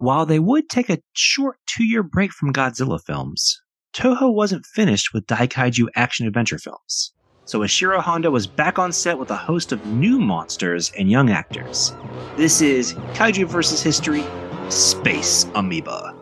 While they would take a short two year break from Godzilla films, Toho wasn't finished with Daikaiju action adventure films. So Ishiro Honda was back on set with a host of new monsters and young actors. This is Kaiju vs. History Space Amoeba.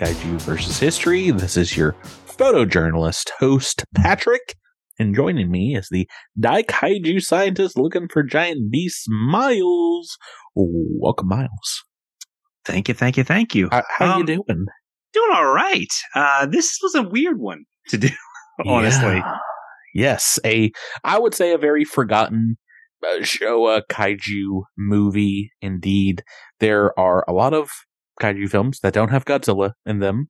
Kaiju versus History. This is your photojournalist host, Patrick. And joining me is the Daikaiju scientist looking for giant beasts, Miles. Welcome, Miles. Thank you, thank you, thank you. How, how Um, you doing? Doing all right. Uh, this was a weird one to do, honestly. Yeah. Yes, a I would say a very forgotten uh, Showa kaiju movie. Indeed, there are a lot of kaiju films that don't have Godzilla in them,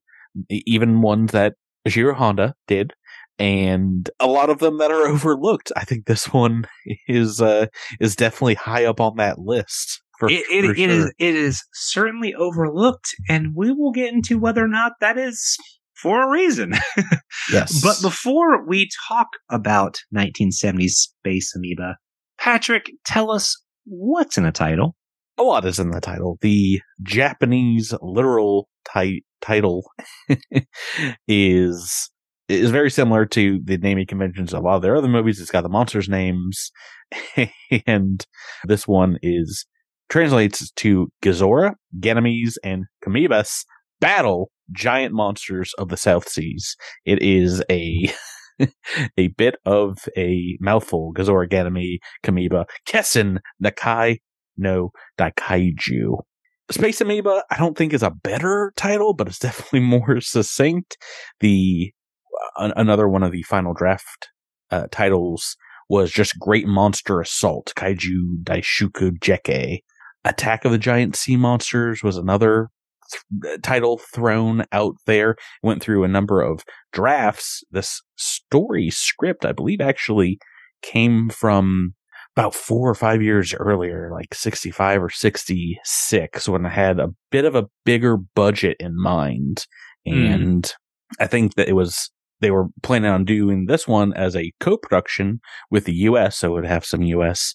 even ones that Ishiro Honda did, and a lot of them that are overlooked. I think this one is uh, is definitely high up on that list. For, It, it, for it sure. is it is certainly overlooked, and we will get into whether or not that is for a reason. yes, But before we talk about 1970s Space Amoeba, Patrick, tell us what's in the title. A lot is in the title. The Japanese literal ti- title is is very similar to the naming conventions of a lot of their other movies. It's got the monsters' names, and this one is translates to Gazora, Ganymedes, and Kamibas battle giant monsters of the South Seas. It is a a bit of a mouthful. Gazora, Ganymede, Kamiba, Kessen, Nakai, no Daikaiju. Space Amoeba, I don't think is a better title, but it's definitely more succinct. The an- another one of the final draft uh, titles was just Great Monster Assault, Kaiju Daishugeki. Attack of the Giant Sea Monsters was another th- title thrown out there. Went through a number of drafts. This story script, I believe, actually came from about four or five years earlier, like 65 or 66, when I had a bit of a bigger budget in mind. Mm. And I think that it was, they were planning on doing this one as a co production with the US. So it would have some US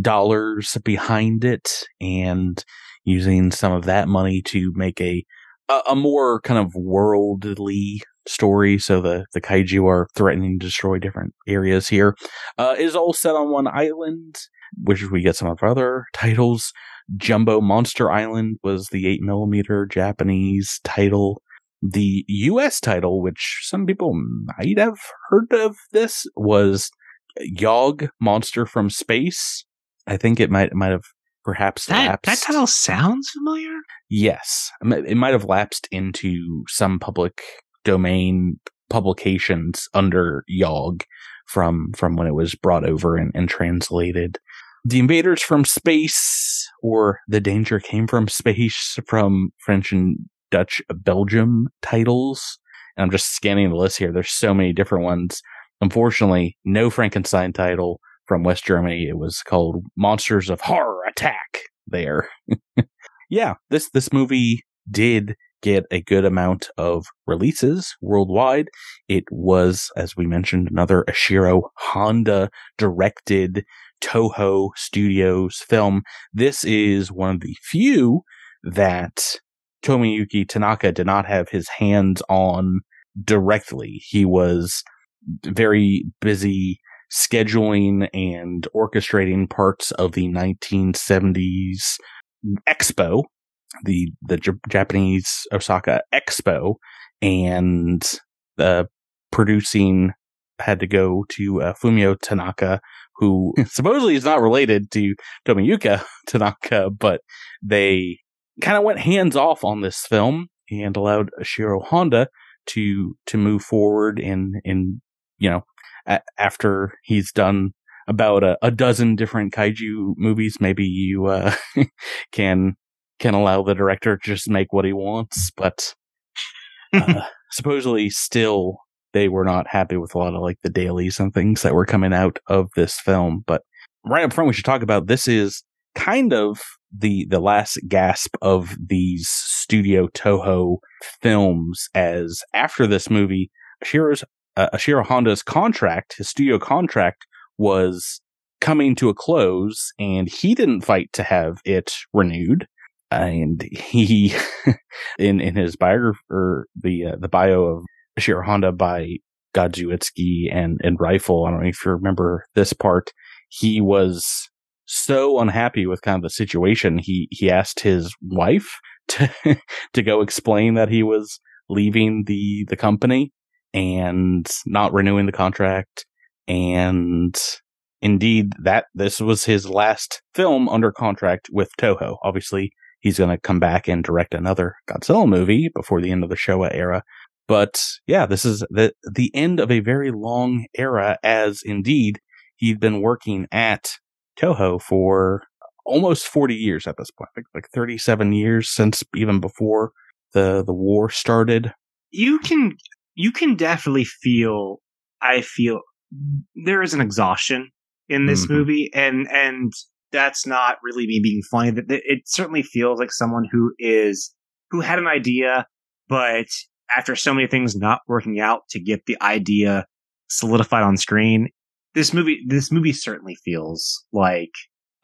dollars behind it and using some of that money to make a, a more kind of worldly story. So the, the kaiju are threatening to destroy different areas here uh, is all set on one island, which we get some of our other titles. Jumbo Monster Island was the 8 millimeter Japanese title. The US title, which some people might have heard of this, was Yog Monster from Space. I think it might might have perhaps That lapsed. that title sounds familiar. Yes, it might have lapsed into some public domain publications under Yog from from when it was brought over and, and translated. The Invaders from Space, or The Danger Came from Space, from French and Dutch Belgium titles. And I'm just scanning the list here. There's so many different ones. Unfortunately, no Frankenstein title from West Germany. It was called Monsters of Horror Attack there. yeah, this this movie did get a good amount of releases worldwide. It was, as we mentioned, another Ishiro Honda directed Toho Studios film. This is one of the few that Tomoyuki Tanaka did not have his hands on directly. He was very busy scheduling and orchestrating parts of the 1970s Expo, the the J- Japanese Osaka Expo, and uh, producing had to go to uh, Fumio Tanaka, who supposedly is not related to Tomoyuki Tanaka, but they kind of went hands off on this film and allowed Shiro Honda to to move forward in in you know a- after he's done about a, a dozen different kaiju movies maybe you uh can can allow the director to just make what he wants but uh, supposedly still they were not happy with a lot of like the dailies and things that were coming out of this film. But right up front, we should talk about this is kind of the the last gasp of these studio Toho films. As after this movie, Ishiro's uh, Honda's contract, his studio contract, was coming to a close, and he didn't fight to have it renewed. And he, in in his biography, or the uh, the bio of Ishiro Honda by Godziszewski and and Ryfle. I don't know if you remember this part. He was so unhappy with kind of the situation. He he asked his wife to to go explain that he was leaving the the company and not renewing the contract and indeed that this was his last film under contract with Toho. Obviously, he's going to come back and direct another Godzilla movie before the end of the Showa era. But yeah, this is the the end of a very long era as indeed he'd been working at Toho for almost 40 years at this point, like, like 37 years since even before the the war started. You can you can definitely feel I feel there is an exhaustion in this mm-hmm. movie and and that's not really me being funny it certainly feels like someone who is who had an idea but after so many things not working out to get the idea solidified on screen this movie this movie certainly feels like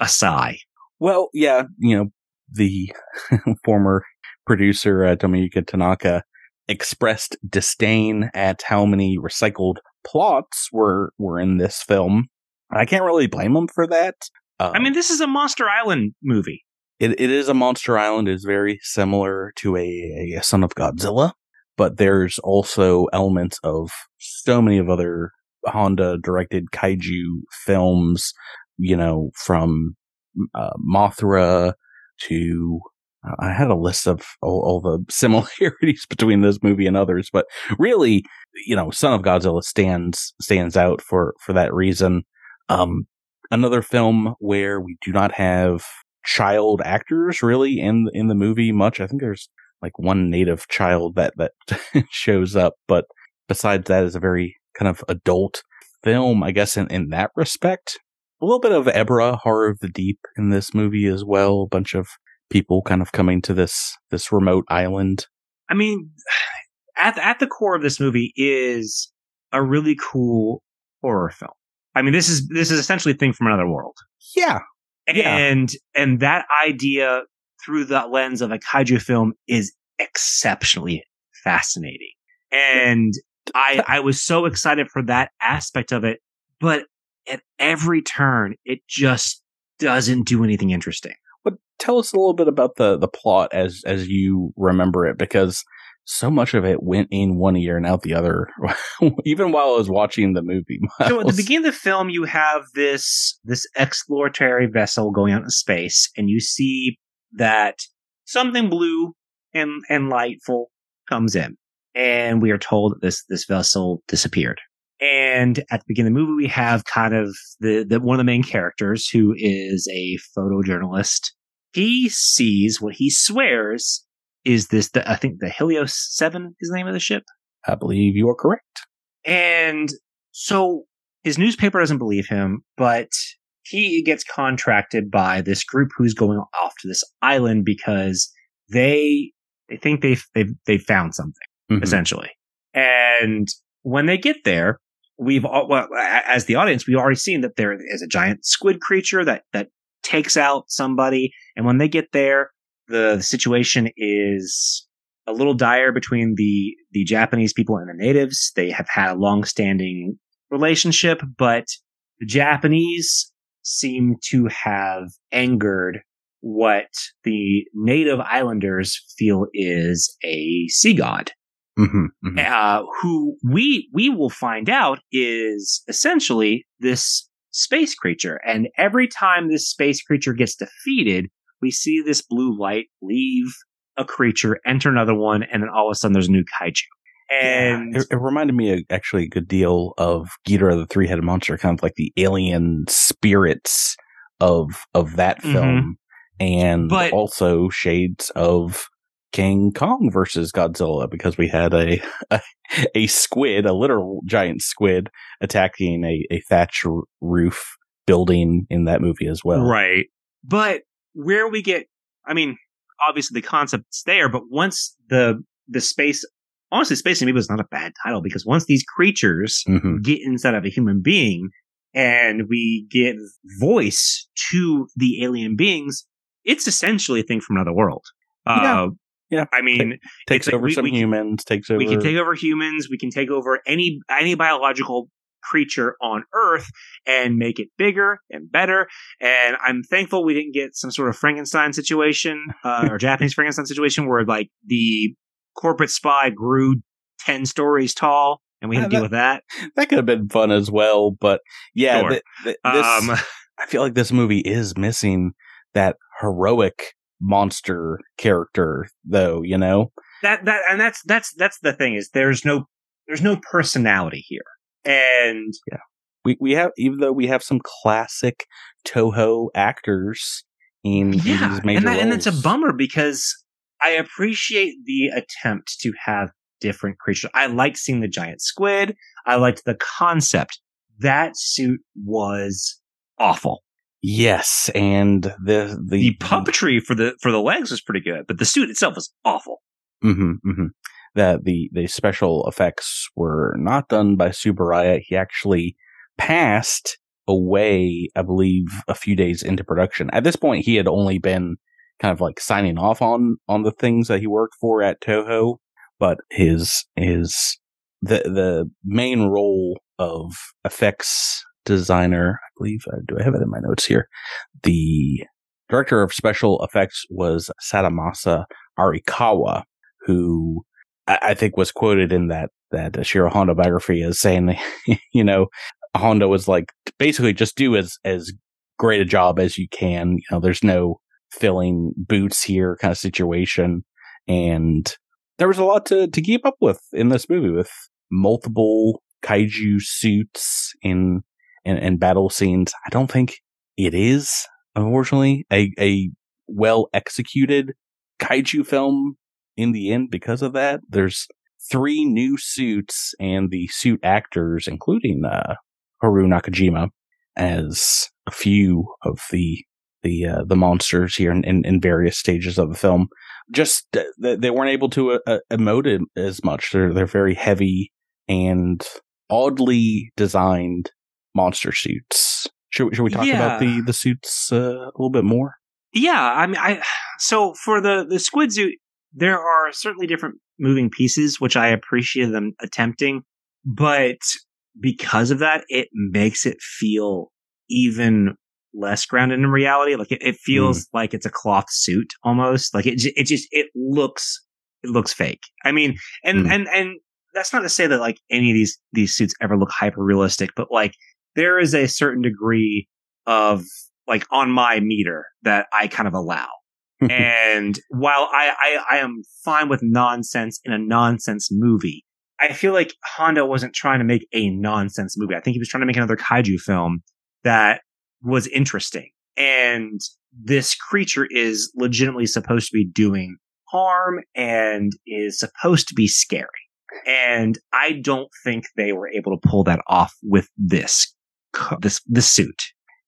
a sigh well yeah you know the former producer uh, Tomoyuki Tanaka expressed disdain at how many recycled plots were were in this film. I can't really blame him for that. Uh, I mean, this is a Monster Island movie. It it is a Monster Island. is very similar to a, a Son of Godzilla, but there's also elements of so many of other Honda directed kaiju films. You know, from uh, Mothra to I had a list of all, all, the similarities between this movie and others, but really, you know, Son of Godzilla stands stands out for for that reason. Um, another film where we do not have child actors really in in the movie much. I think there's like one native child that that shows up, but besides that, is a very kind of adult film, I guess, in in that respect. A little bit of Ebirah Horror of the Deep in this movie as well. A bunch of people kind of coming to this this remote island. I mean, at at the core of this movie is a really cool horror film. I mean, this is this is essentially a thing from another world. Yeah, and yeah. and that idea through the lens of a kaiju film is exceptionally fascinating. And I I was so excited for that aspect of it, but at every turn, it just doesn't do anything interesting But tell us a little bit about the the plot as as you remember it because so much of it went in one ear and out the other even while i was watching the movie Miles. so at the beginning of the film you have this this exploratory vessel going out in space and you see that something blue and and lightful comes in. And we are told that this this vessel disappeared. And at the beginning of the movie we have kind of the, the one of the main characters who is a photojournalist. He sees what he swears is this, the, I think the Helios 7 is the name of the ship. I believe you are correct. And so his newspaper doesn't believe him, but he gets contracted by this group who's going off to this island because they they think they've they've, they've found something mm-hmm. essentially. And when they get there, we've all, well, as the audience, we've already seen that there is a giant squid creature that that takes out somebody. And when they get there, the, the situation is a little dire between the, the Japanese people and the natives. They have had a long standing relationship, but the Japanese seem to have angered what the native islanders feel is a sea god. Mm-hmm, mm-hmm. Uh, who we we will find out is essentially this space creature. And every time this space creature gets defeated, we see this blue light leave a creature, enter another one, and then all of a sudden there's a new kaiju. And yeah, it, it, reminded me actually a good deal of Ghidorah the three headed monster, kind of like the alien spirits of of that mm-hmm. film, mm-hmm. and but, also shades of King Kong versus Godzilla because we had a, a, a squid, a literal giant squid attacking a, a thatch roof building in that movie as well. Right. But where we get, I mean, obviously the concept's there, but once the the space, honestly, Space Amoeba is not a bad title because once these creatures Mm-hmm. get inside of a human being and we give voice to the alien beings, it's essentially a thing from another world. Yeah. Uh, Yeah. I mean, Takes It's like over we- some we can- humans, takes over. we can take over humans. We can take over any any biological creature on Earth and make it bigger and better. And I'm thankful we didn't get some sort of Frankenstein situation uh, or Japanese Frankenstein situation where like the corporate spy grew ten stories tall, and we had to Yeah, deal with that. that could have been fun as well, but yeah, Sure. th- th- this, Um, I feel like this movie is missing that heroic monster character, though. You know, that that and that's that's that's the thing is there's no there's no personality here, and yeah, we we have even though we have some classic Toho actors in, in yeah, these major and, that, and that's a bummer because I appreciate the attempt to have different creatures. I liked seeing the giant squid. I liked the concept. That suit was awful. Yes, and the the, The puppetry for the for the legs was pretty good, but the suit itself was awful. hmm hmm That the the special effects were not done by Tsuburaya. He actually passed away, I believe, a few days into production. At this point, he had only been kind of like signing off on on the things that he worked for at Toho, but his his the the main role of effects designer, I believe, uh, do I have it in my notes here? The director of special effects was Sadamasa Arikawa, who I, I think was quoted in that that uh, Shiro Honda biography as saying, you know, Honda was like basically just do as as great a job as you can. You know, there's no filling boots here kind of situation, and there was a lot to to keep up with in this movie with multiple kaiju suits in and, and battle scenes. I don't think it is, unfortunately, a, a well executed kaiju film in the end because of that. There's three new suits and the suit actors, including uh, Haru Nakajima, as a few of the the uh, the monsters here in, in, in various stages of the film. Just uh, they weren't able to uh, emote it as much. They're they're very heavy and oddly designed monster suits. Should, should we talk Yeah. about the the suits uh, a little bit more? Yeah, I mean, I so for the the squid suit, there are certainly different moving pieces, which I appreciate them attempting, but because of that, it makes it feel even less grounded in reality. Like it, it feels like it's a cloth suit almost. Like it, it just it looks it looks fake. I mean, and Mm. and and that's not to say that like any of these these suits ever look hyper realistic, but like there is a certain degree of like on my meter that I kind of allow. and while I, I I am fine with nonsense in a nonsense movie, I feel like Honda wasn't trying to make a nonsense movie. I think he was trying to make another kaiju film that was interesting. And this creature is legitimately supposed to be doing harm and is supposed to be scary. And I don't think they were able to pull that off with this this this suit.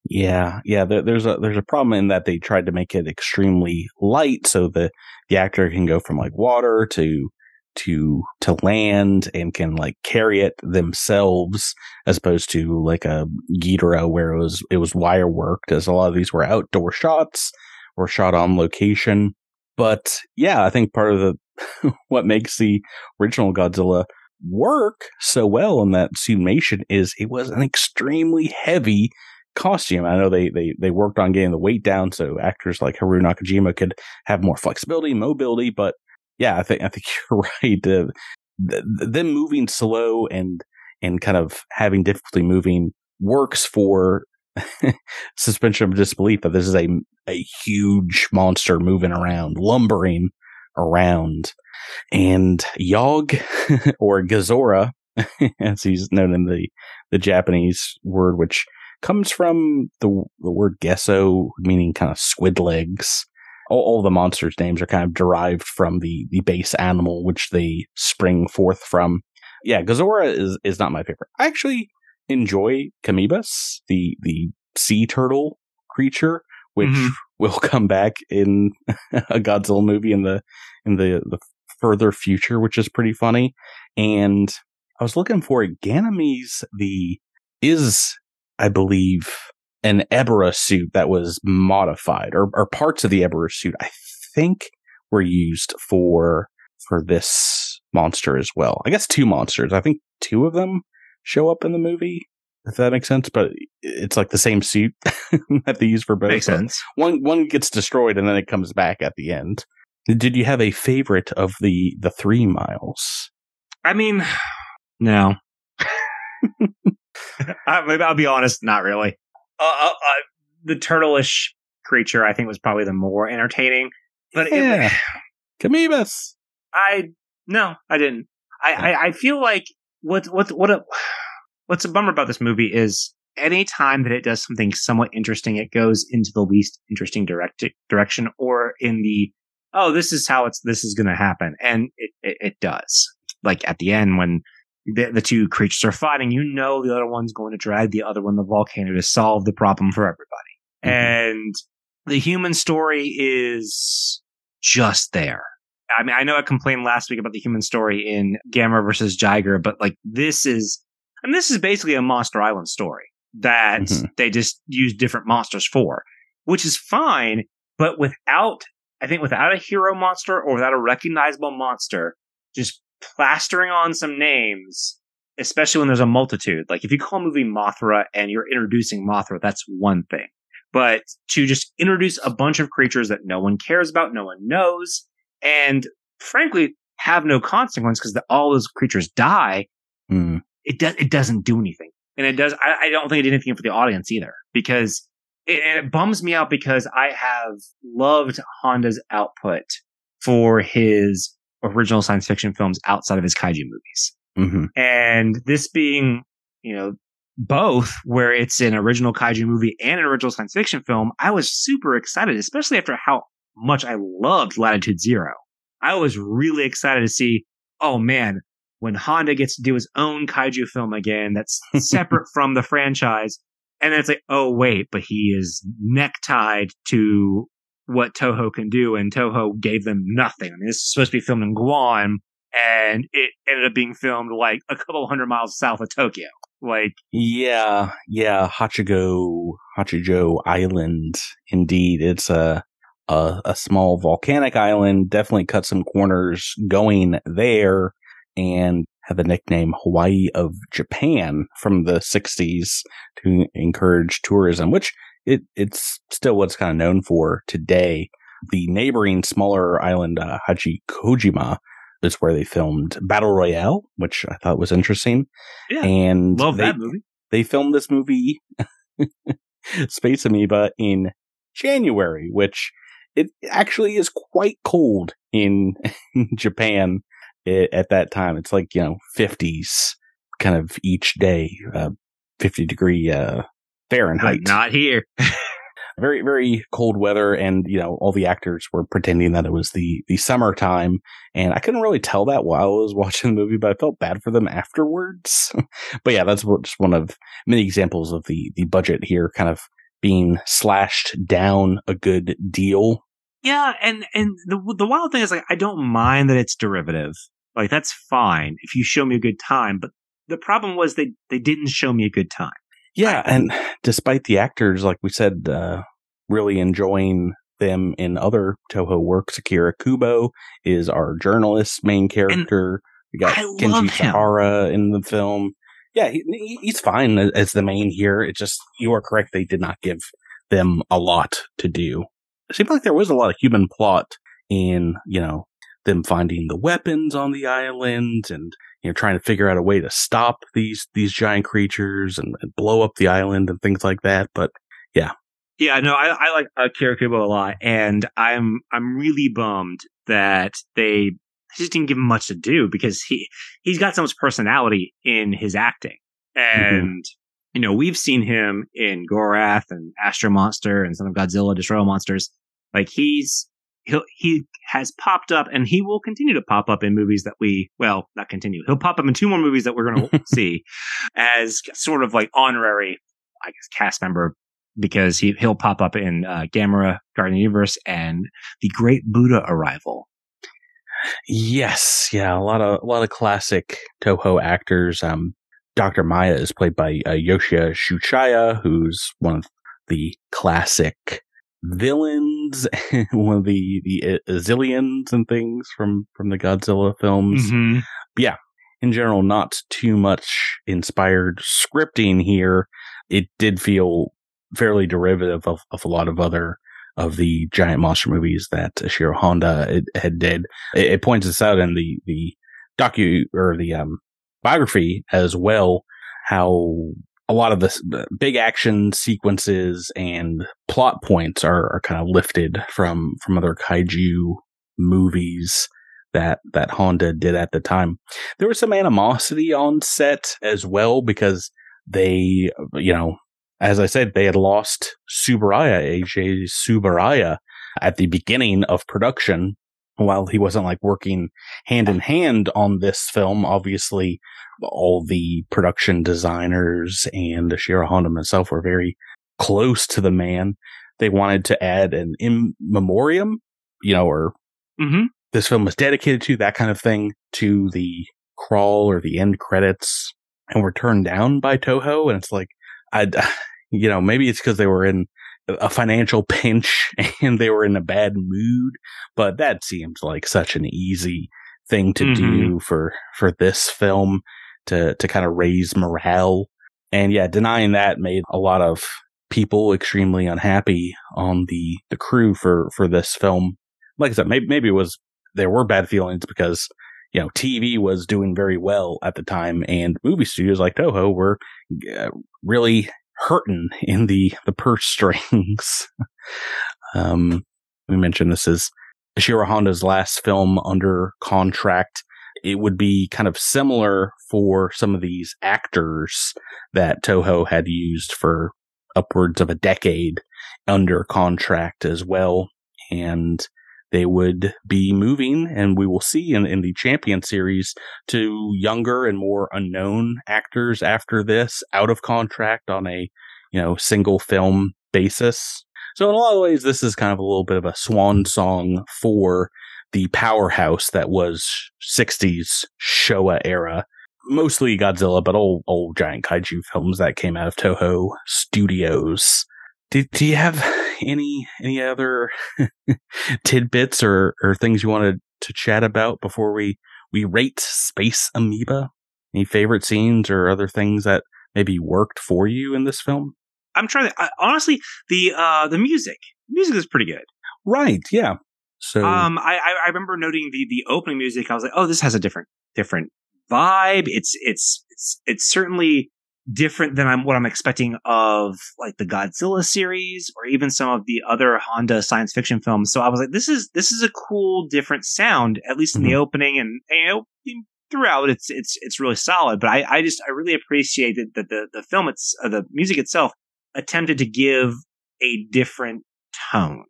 Yeah, yeah. There, there's a there's a problem in that they tried to make it extremely light, so the the actor can go from like water to to to land and can like carry it themselves, as opposed to like a Ghidorah where it was it was wire worked. As a lot of these were outdoor shots or shot on location. But yeah, I think part of the what makes the original Godzilla work so well in that suitmation is it was an extremely heavy costume. I know they, they, they worked on getting the weight down so actors like Haru Nakajima could have more flexibility, mobility. But yeah, I think, I think you're right. Uh, th- th- them moving slow and, and kind of having difficulty moving works for suspension of disbelief that this is a, a huge monster moving around, lumbering around. And Yog or Gazora, as he's known in the, the Japanese word, which comes from the, the word gesso, meaning kind of squid legs. all, all the monsters' names are kind of derived from the the base animal which they spring forth from. Yeah, Gazora is is not my favorite. I actually enjoy Kamoebas, the the sea turtle creature, which mm-hmm. will come back in a Godzilla movie in the in the the further future, which is pretty funny. And I was looking for Ganymedes, the is I believe an Ebirah suit that was modified, or, or parts of the Ebirah suit, I think were used for for this monster as well. I guess two monsters. I think two of them show up in the movie, if that makes sense. But it's like the same suit that they use for both. Makes sense. One one gets destroyed and then it comes back at the end. Did you have a favorite of the the three miles? I mean, no. maybe I'll be honest, not really. Uh, uh, uh, the turtleish creature, I think, was probably the more entertaining. But yeah. Kamoebas. I no, I didn't. I, I, I feel like what what what a what's a bummer about this movie is any time that it does something somewhat interesting, it goes into the least interesting direct direction or in the oh this is how it's this is going to happen, and it, it it does. Like at the end when the, the two creatures are fighting, you know the other one's going to drag the other one the volcano to solve the problem for everybody. Mm-hmm. And the human story is just there. I mean, I know I complained last week about the human story in Gamera versus Jiger, but like this is, and this is basically a Monster Island story that mm-hmm. they just use different monsters for, which is fine. But without, I think without a hero monster or without a recognizable monster, just plastering on some names, especially when there's a multitude. Like if you call a movie Mothra and you're introducing Mothra, that's one thing. But to just introduce a bunch of creatures that no one cares about, no one knows, and frankly have no consequence because all those creatures die, mm. it does it doesn't do anything, and it does. I, I, don't think it did anything for the audience either because it, it bums me out because I have loved Honda's output for his original science fiction films outside of his kaiju movies. Mm-hmm. And this being, you know, both where it's an original kaiju movie and an original science fiction film, I was super excited, especially after how much I loved Latitude Zero. I was really excited to see, oh man, when Honda gets to do his own kaiju film again, that's separate from the franchise. And then it's like, oh wait, but he is necktied to what Toho can do, and Toho gave them nothing. I mean, this is supposed to be filmed in Guam, and it ended up being filmed like a couple hundred miles south of Tokyo. Like, yeah, yeah, Hachigo, Hachijo Island. Indeed, it's a, a a small volcanic island. Definitely cut some corners going there, and have the nickname Hawaii of Japan from the 60s to encourage tourism, which it it's still what's kind of known for today. The neighboring smaller island, uh, Hachikojima, is where they filmed Battle Royale, which I thought was interesting. Yeah, and love they, that movie. They filmed this movie, Space Amoeba, in January, which it actually is quite cold in Japan at that time. It's like you know fifties kind of each day, uh, fifty degree uh, Fahrenheit. But not here. very, very cold weather. And, you know, all the actors were pretending that it was the, the summertime. And I couldn't really tell that while I was watching the movie, but I felt bad for them afterwards. but yeah, that's just one of many examples of the, the budget here kind of being slashed down a good deal. Yeah. And, and the, the wild thing is like, I don't mind that it's derivative. Like, that's fine if you show me a good time. But the problem was they, they didn't show me a good time. Yeah, and despite the actors, like we said, uh, really enjoying them in other Toho works, Akira Kubo is our journalist main character. And we got Kenji Sahara in the film. Yeah, he, he's fine as the main here. It's just you are correct; they did not give them a lot to do. It seemed like there was a lot of human plot in you know them finding the weapons on the island and you know, trying to figure out a way to stop these these giant creatures and, and blow up the island and things like that. But yeah, yeah, no, I, I like uh, Kirakubo a lot, and I'm I'm really bummed that they just didn't give him much to do because he he's got so much personality in his acting, mm-hmm. and mm-hmm. you know we've seen him in Gorath and Astro Monster and some of Godzilla Destroy Monsters. Like he's he he has popped up and he will continue to pop up in movies that we well not continue he'll pop up in two more movies that we're going to see as sort of like honorary i guess cast member because he he'll pop up in uh, Gamera Guardian Universe and the Great Buddha Arrival. Yes, yeah, a lot of a lot of classic Toho actors. Um, Doctor Maya is played by uh, Yoshio Tsuchiya, who's one of the classic villains, one of the the uh, Xiliens and things from from the Godzilla films. Mm-hmm. Yeah, in general, not too much inspired scripting here. It did feel fairly derivative of, of a lot of other of the giant monster movies that Ishiro Honda had did. It, it, points this out in the the docu or the um, biography as well, how a lot of the big action sequences and plot points are, are kind of lifted from from other kaiju movies that that Honda did at the time. There was some animosity on set as well because they, you know, as I said, they had lost Tsuburaya, Eiji Tsuburaya, at the beginning of production. While he wasn't like working hand in hand on this film, obviously all the production designers and Ishiro Honda himself were very close to the man. They wanted to add an in memoriam, you know, or mm-hmm. this film was dedicated to that kind of thing to the crawl or the end credits and were turned down by Toho. And it's like, I, you know, maybe it's because they were in a financial pinch and they were in a bad mood, but that seems like such an easy thing to mm-hmm. do for, for this film to, to kind of raise morale. And yeah, denying that made a lot of people extremely unhappy on the, the crew for, for this film. Like I said, maybe, maybe it was, there were bad feelings because you know, TV was doing very well at the time, and movie studios like Toho were uh, really hurting in the the purse strings. um, we mentioned this is Ishiro Honda's last film under contract. It would be kind of similar for some of these actors that Toho had used for upwards of a decade under contract as well. And they would be moving, and we will see in, in the Champion series, to younger and more unknown actors after this, out of contract on a you know single film basis. So in a lot of ways, this is kind of a little bit of a swan song for the powerhouse that was 60s Showa era. Mostly Godzilla, but old, old giant kaiju films that came out of Toho Studios. Do, do you have any any other tidbits or, or things you wanted to chat about before we, we rate Space Amoeba? Any favorite scenes or other things that maybe worked for you in this film? I'm trying to I, honestly the uh the music music is pretty good. Right. Yeah. So um, I I remember noting the the opening music. I was like, oh, this has a different different vibe. It's it's it's it's certainly different than I'm what I'm expecting of like the Godzilla series or even some of the other Honda science fiction films. So I was like, this is this is a cool different sound, at least in mm-hmm. the opening, and you know throughout it's it's it's really solid. But I I just I really appreciate that the the, the film it's uh, the music itself attempted to give a different tone.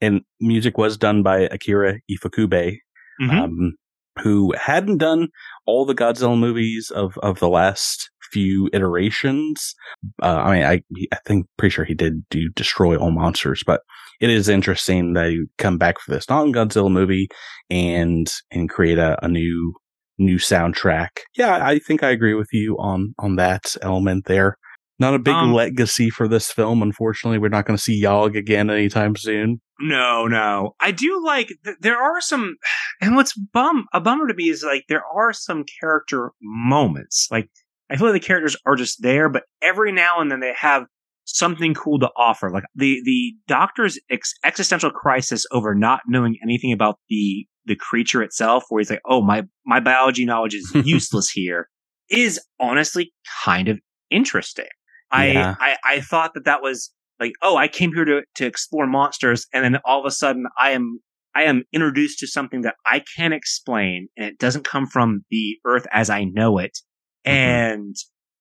And music was done by Akira Ifukube, mm-hmm. um, who hadn't done all the Godzilla movies of of the last few iterations. Uh, I mean, I I think pretty sure he did do Destroy All Monsters, but it is interesting that he come back for this non Godzilla movie and and create a, a new new soundtrack. Yeah, I think I agree with you on on that element there. Not a big um, legacy for this film, unfortunately. We're not going to see Yog again anytime soon. No, no. I do like th- there are some, and what's bum a bummer to me is like there are some character moments. Like I feel like the characters are just there, but every now and then they have something cool to offer. Like the the doctor's ex- existential crisis over not knowing anything about the the creature itself, where he's like, "Oh, my my biology knowledge is useless here," is honestly kind of interesting. Yeah. I, I I thought that that was like, oh, I came here to to explore monsters, and then all of a sudden, I am I am introduced to something that I can't explain, and it doesn't come from the Earth as I know it, mm-hmm. and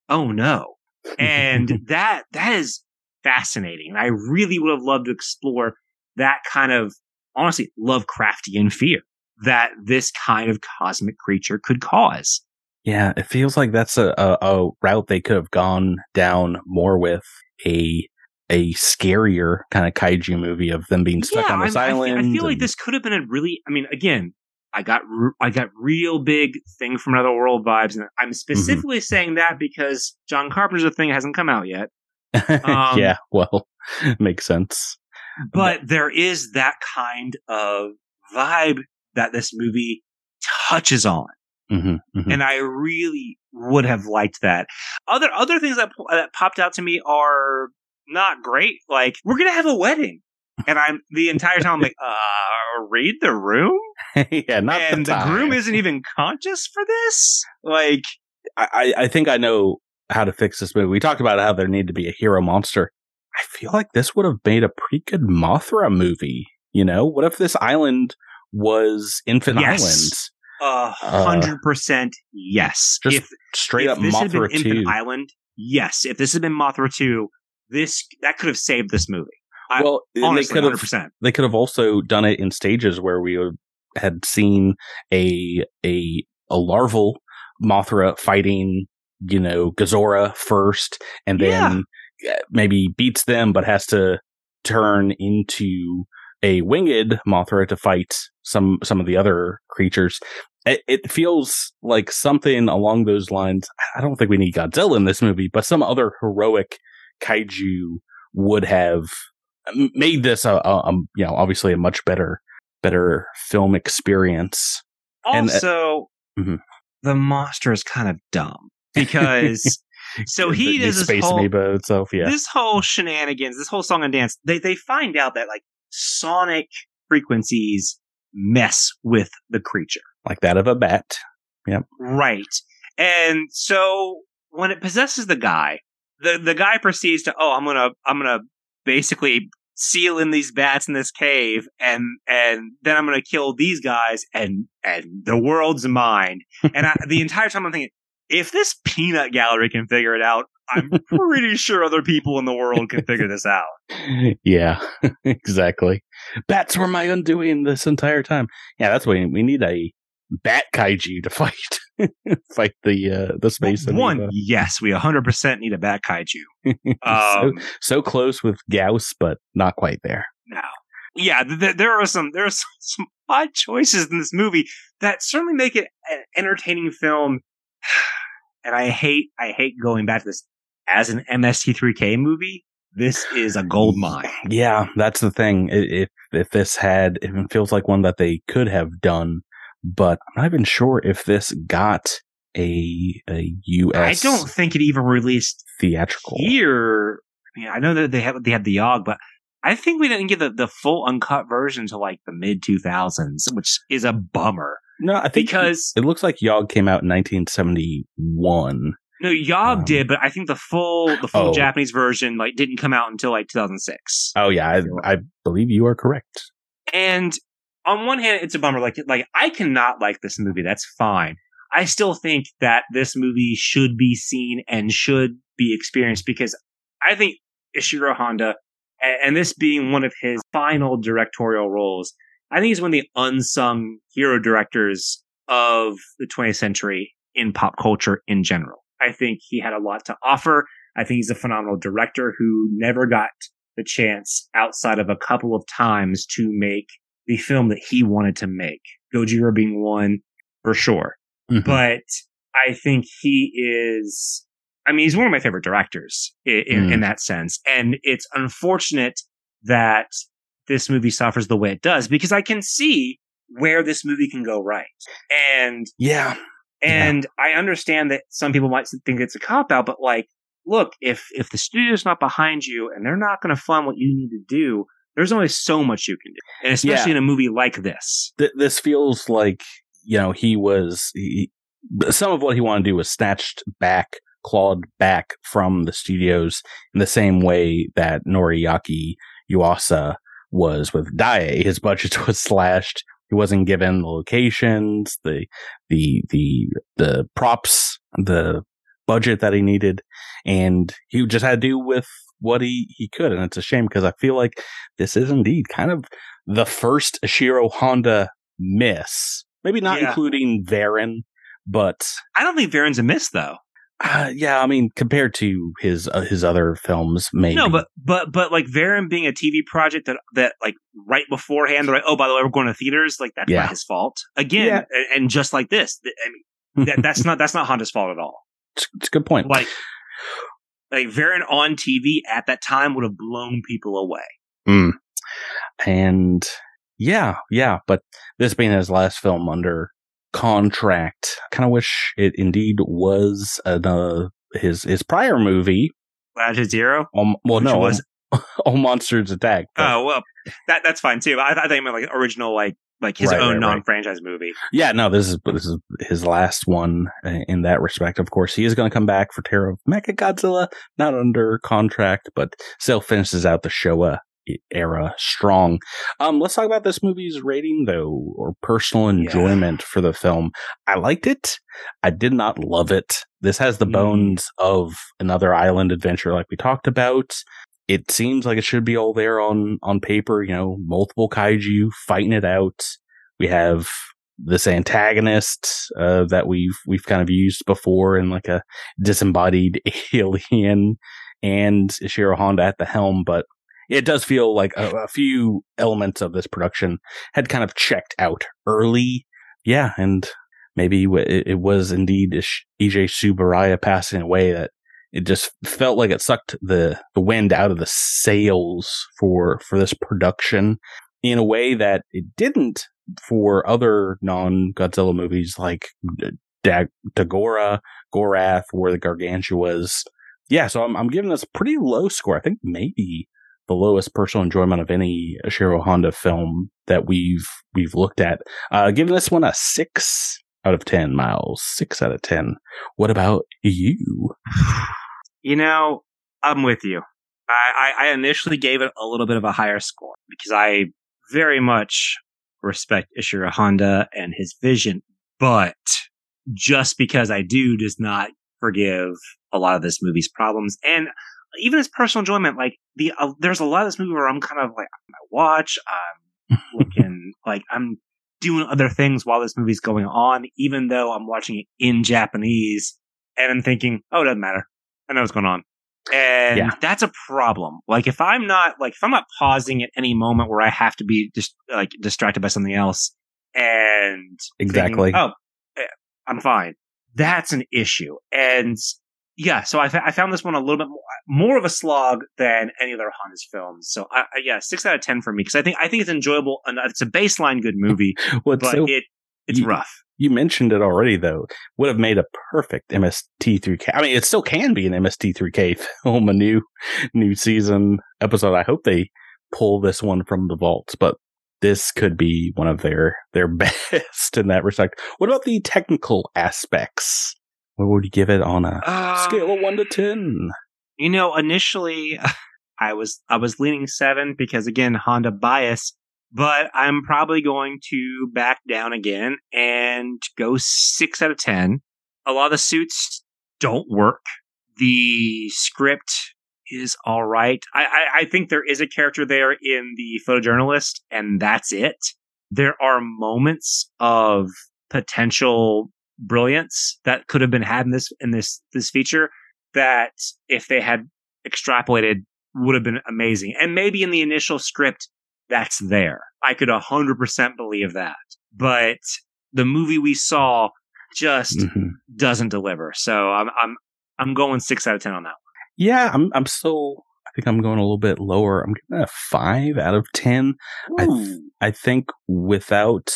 oh no, and that that is fascinating. I really would have loved to explore that kind of honestly Lovecraftian fear that this kind of cosmic creature could cause. Yeah, it feels like that's a, a, a route they could have gone down more with a a scarier kind of kaiju movie of them being stuck yeah, on this I, island. I, I feel like this could have been a really. I mean, again, I got r- I got real big thing from another world vibes, and Mm-hmm. I'm specifically saying that because John Carpenter's the thing hasn't come out yet. um, yeah, well, makes sense. but there is that kind of vibe that this movie touches on hmm hmm and i really would have liked that other other things that, that popped out to me are not great like we're gonna have a wedding and i'm the entire time i'm like uh read the room yeah, not and the, the, groom isn't even conscious for this like I, I think I know how to fix this movie. We talked about how there needed to be a hero monster. I feel like this would have made a pretty good Mothra movie. You know, what if this island was Infant Yes. Island? a hundred percent yes just if Straight if up this had been Mothra Infant Island, yes. If this had been Mothra 2, this that could have saved this movie. I- well, they Honestly, could hundred have percent. they could have also done it in stages where we had seen a a a larval Mothra fighting, you know, Gazora first, and then uh, maybe beats them, but has to turn into a winged Mothra to fight some some of the other creatures. It, it feels like something along those lines. I don't think we need Godzilla in this movie, but some other heroic kaiju would have made this a, a, a you know obviously a much better better film experience. And, uh, Also, Mhm. the monster is kind of dumb because so he the, the does this space whole amoeba itself. Yeah, this whole shenanigans, this whole song and dance. They they find out that like sonic frequencies mess with the creature. like that of a bat. Yep. Right. And so when it possesses the guy, the the guy proceeds to, oh, I'm gonna I'm gonna basically seal in these bats in this cave and and then I'm gonna kill these guys and and the world's mine. and I, the entire time I'm thinking, if this peanut gallery can figure it out, I'm pretty sure other people in the world can figure this out. yeah, exactly. Bats were my undoing this entire time. Yeah, that's why we need a bat kaiju to fight fight the uh, the space One, amoeba. yes, we 100% need a bat kaiju. so, Um, so close with Gyaos, but not quite there. now. Yeah, th- th- there are some there are some, some odd choices in this movie that certainly make it an entertaining film. And I hate I hate going back to this as an MST3K movie. This is a gold mine. Yeah, that's the thing. If if this had, if it feels like one that they could have done, but I'm not even sure if this got a, a U.S. I don't think it even released theatrical. here. I mean, I know that they have they had the Yog, but I think we didn't get the, the full uncut version until like the mid 2000s, which is a bummer No, I think because it looks like Yog came out in 1971. no Yog Um, did, but I think the full the full oh. Japanese version like didn't come out until like 2006. Oh yeah, I, I believe you are correct. And on one hand, it's a bummer. Like, like I cannot like this movie. That's fine. I still think that this movie should be seen and should be experienced because I think Ishiro Honda, and, and this being one of his final directorial roles, I think he's one of the unsung hero directors of the 20th century in pop culture in general. I think he had a lot to offer. I think he's a phenomenal director who never got the chance outside of a couple of times to make the film that he wanted to make. Gojira being one for sure. Mhm. But I think he is, I mean, he's one of my favorite directors in, in, Mm. in that sense. And it's unfortunate that this movie suffers the way it does because I can see where this movie can go right. And yeah, and I understand that some people might think it's a cop out, but like, look, if if the studio's not behind you and they're not going to fund what you need to do, there's only so much you can do, and especially Yeah. in a movie like this. Th- this feels like you know he was he, some of what he wanted to do was snatched back, clawed back from the studios in the same way that Noriaki Yuasa was with Daiei. His budget was slashed. He wasn't given the locations, the the the the props, the budget that he needed, and he just had to do with what he he could. And it's a shame because I feel like this is indeed kind of the first Ishiro Honda miss. Maybe not Yeah. including Varan, but I don't think Varan's a miss though. uh, yeah, I mean compared to his uh, his other films, maybe. No, but but but like Varan being a TV project that that like right beforehand, they're like, oh, by the way, we're going to theaters. Like that's Yeah. not his fault. Again, Yeah. and, and just like this, I mean, that, that's not that's not Honda's fault at all. it's, it's a good point. Like like Varan on TV at that time would have blown people away. Mm. And yeah, yeah, but this being his last film under contract, I kind of wish it indeed was uh, his his prior movie. Latitude Zero. Um, well, no, was- All Monsters Attack. but- Oh well, that that's fine too. I, I think meant like original, like like his Right, own right, right. non-franchise movie. Yeah, no, this is this is his last one in that respect. Of course, he is going to come back for Terror of Mecha Godzilla, not under contract, but still finishes out the Showa era strong. Um, let's talk about this movie's rating though, or personal enjoyment for the film. I liked it. I did not love it. This has the Mm. bones of another island adventure, like we talked about. It seems like it should be all there on on paper. You know, multiple kaiju fighting it out. We have this antagonist uh, that we've we've kind of used before in like a disembodied alien, and Ishiro Honda at the helm. But it does feel like a, a few elements of this production had kind of checked out early. Yeah, and maybe it, it was indeed Eiji Tsuburaya passing away that it just felt like it sucked the, the wind out of the sails for for this production in a way that it didn't for other non Godzilla movies like Dag- Dagora, Gorath, where the Gargantuas. Yeah, so I'm I'm giving this a pretty low score. I think maybe the lowest personal enjoyment of any Shiro Honda film that we've we've looked at. Uh, giving this one a six out of ten. Miles, six out of ten. What about you? You know, I'm with you. I, I, initially gave it a little bit of a higher score because I very much respect Ishiro Honda and his vision, but just because I do does not forgive a lot of this movie's problems and even his personal enjoyment. Like the uh, there's a lot of this movie where I'm kind of like I watch, I'm looking like I'm doing other things while this movie's going on, even though I'm watching it in Japanese, and I'm thinking, oh, it doesn't matter. I know what's going on. And Yeah. that's a problem. Like if I'm not like if I'm not pausing at any moment where I have to be just like distracted by something else and Exactly. thinking, oh, eh, I'm fine. That's an issue. And yeah, so I, fa- I found this one a little bit more, more of a slog than any other Honda's films. So I, I, yeah, six out of ten for me because I think I think it's enjoyable and it's a baseline good movie, What's but so it it's you- rough. You mentioned it already, though. Would have made a perfect MST3K. I mean, it still can be an MST3K film, a new, new season episode. I hope they pull this one from the vaults, but this could be one of their their best in that respect. What about the technical aspects? What would you give it on a Um, scale of one to ten? You know, initially I was I was leaning seven because again Honda bias, but I'm probably going to back down again and go six out of ten. A lot of the suits don't work. The script is all right. I, I, I think there is a character there in the photojournalist, and that's it. There are moments of potential brilliance that could have been had in this in this this feature that if they had extrapolated would have been amazing. And maybe in the initial script that's there. I could 100% believe that. But the movie we saw just Mhm. doesn't deliver. So I'm I'm I'm going 6 out of 10 on that. one. Yeah, I'm. I'm still. I think I'm going a little bit lower. I'm giving a five out of ten. I th- I think without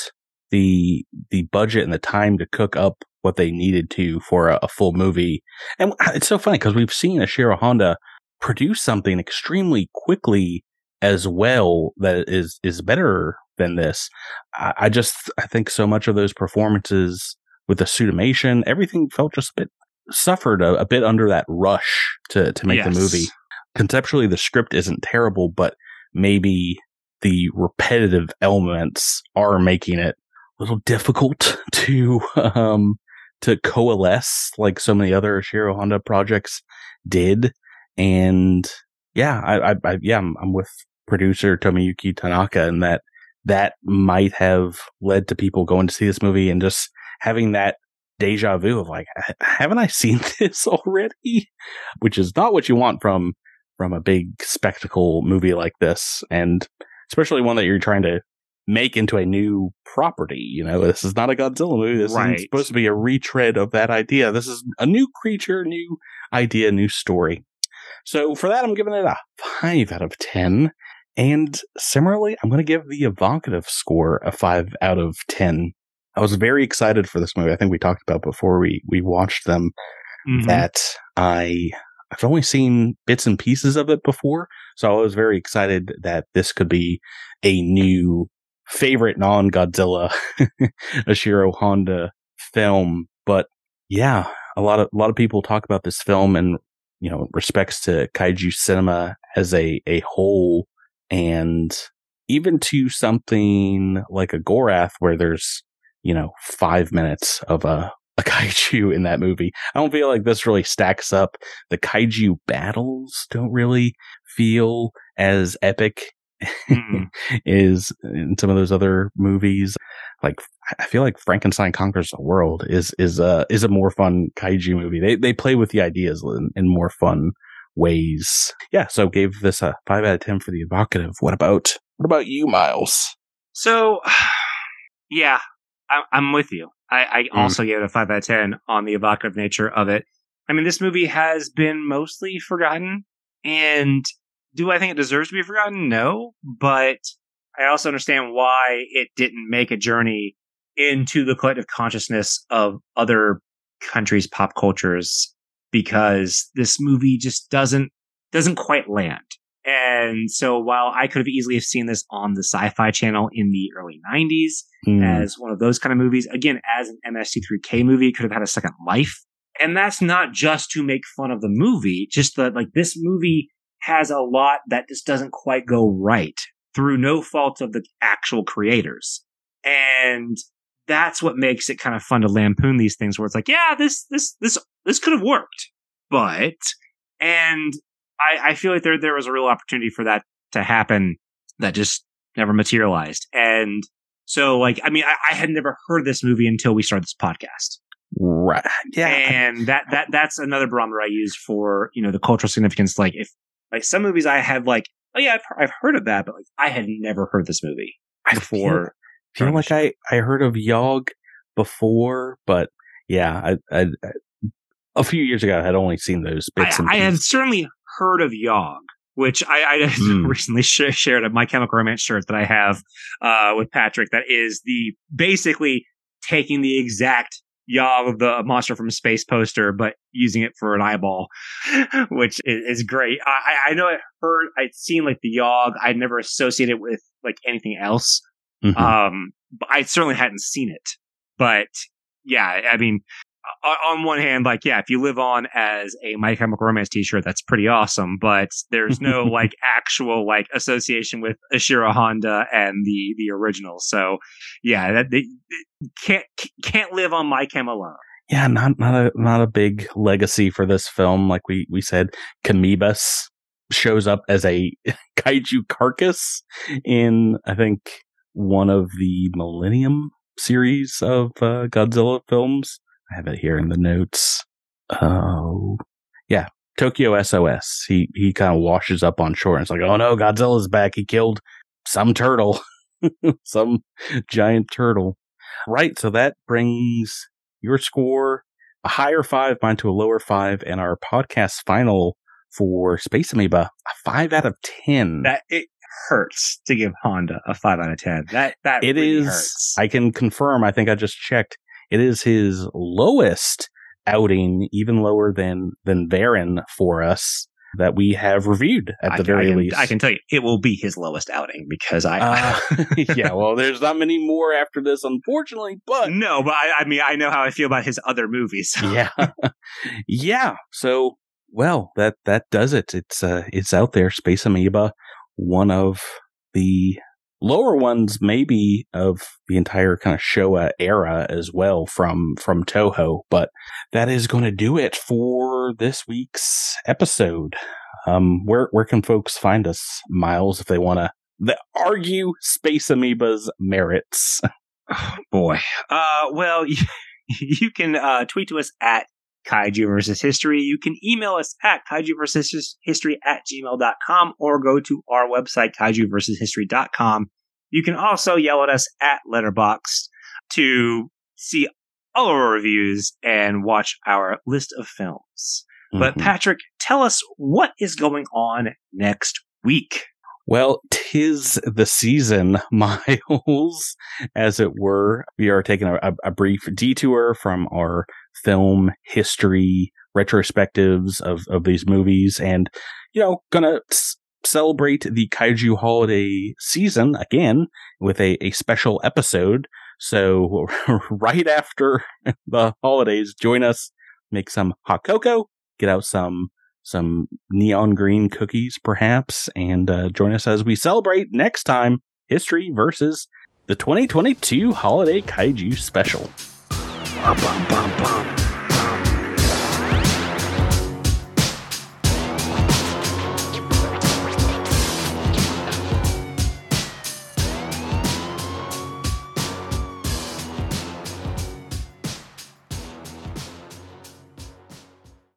the the budget and the time to cook up what they needed to for a, a full movie, and it's so funny because we've seen Ishiro Honda produce something extremely quickly as well that is is better than this. I, I just I think so much of those performances with the suitimation, everything felt just a bit suffered a, a bit under that rush to to make the movie. Conceptually, the script isn't terrible, but maybe the repetitive elements are making it little difficult to um to coalesce like so many other Shiro Honda projects did. And yeah, I, I, I yeah, I'm, I'm with producer Tomoyuki Tanaka in that that might have led to people going to see this movie and just having that deja vu of like, haven't I seen this already? Which is not what you want from from a big spectacle movie like this, and especially one that you're trying to make into a new property. You know, this is not a Godzilla movie. This right. is supposed to be a retread of that idea. This is a new creature, new idea, new story. So for that, I'm giving it a five out of ten. And similarly, I'm going to give the evocative score a five out of ten. I was very excited for this movie. I think we talked about before we we watched them mm-hmm. that I I've only seen bits and pieces of it before, so I was very excited that this could be a new favorite non-Godzilla Ishiro Honda film. But yeah, a lot of a lot of people talk about this film and you know respects to kaiju cinema as a a whole, and even to something like a Gorath where there's you know five minutes of a a kaiju in that movie. I don't feel like this really stacks up. The kaiju battles don't really feel as epic mm. is in some of those other movies. Like I feel like Frankenstein conquers the world is is a is a more fun kaiju movie. They they play with the ideas in, in more fun ways. Yeah, so gave this a five out of ten for the evocative. What about what about you, Miles? So, yeah, I, I'm with you. I, I mm. also gave it a five out of ten on the evocative nature of it. I mean, this movie has been mostly forgotten, and do I think it deserves to be forgotten? No, but I also understand why it didn't make a journey into the collective consciousness of other countries' pop cultures because this movie just doesn't doesn't quite land. And so while I could have easily have seen this on the sci-fi channel in the early 90s mm. as one of those kind of movies, again, as an MST3K movie, it could have had a second life. And that's not just to make fun of the movie, just that like this movie has a lot that just doesn't quite go right through no fault of the actual creators. And that's what makes it kind of fun to lampoon these things where it's like, yeah, this, this, this, this could have worked, but, and I, I feel like there there was a real opportunity for that to happen that just never materialized. And so, like, I mean, I, I had never heard this movie until we started this podcast. Right. Yeah. And that that that's another barometer I use for you know the cultural significance. Like, if like some movies I have like, oh yeah, I've, I've heard of that, but like I had never heard this movie before. I feel, feel like I I heard of Yog before, but yeah, I, I, I a few years ago I had only seen those bits. I, I had certainly heard of Yog, which I, I mm. recently sh- shared a My Chemical Romance shirt that I have uh, with Patrick. That is the basically taking the exact Yog, the monster from space poster, but using it for an eyeball, which is, is great. I, I know I heard, I'd seen like the Yog. I'd never associated it with like anything else. Mm-hmm. Um, but I certainly hadn't seen it. But yeah, I mean, on one hand, like, yeah, if you live on as a My Chemical Romance t-shirt, that's pretty awesome, but there's no like actual like association with Ishiro Honda and the, the original. So yeah, that they, can't, can't live on My Chem alone. Yeah, not, not a, not a big legacy for this film. Like we, we said, Kamoebas shows up as a kaiju carcass in, I think, one of the Millennium series of uh, Godzilla films. I have it here in the notes. Oh, yeah. Tokyo SOS. He, he kind of washes up on shore and it's like, oh no, Godzilla's back. He killed some turtle, some giant turtle. Right. So that brings your score a higher five, mine to a lower five, and our podcast final for Space Amoeba, a five out of 10. That it hurts to give Honda a five out of 10. That, that it really is, hurts. I can confirm. I think I just checked. It is his lowest outing, even lower than than Varan for us that we have reviewed at the I, very I can, least. I can tell you, it will be his lowest outing because I. Uh, yeah, well, there's not many more after this, unfortunately. But no, but I, I mean, I know how I feel about his other movies. So. Yeah, yeah. So, well, that that does it. It's uh, it's out there. Space Amoeba, one of the lower ones maybe of the entire kind of Showa era as well from from Toho. But that is going to do it for this week's episode. Um, where where can folks find us, Miles, if they want to argue Space Amoeba's merits. Oh, boy. Uh, well, you, you can uh, tweet to us at Kaiju versus History. You can email us at kaiju versus history at gmail.com or go to our website, kaiju versus history.com. You can also yell at us at Letterboxd to see all our reviews and watch our list of films. Mm-hmm. But Patrick, tell us what is going on next week. Well, tis the season, Miles, as it were. We are taking a, a brief detour from our film history retrospectives of, of these movies and, you know, gonna s- celebrate the kaiju holiday season again with a, a special episode. So right after the holidays, join us, make some hot cocoa, get out some some neon green cookies, perhaps, and uh, join us as we celebrate next time history versus the 2022 Holiday Kaiju Special. Bum, bum, bum,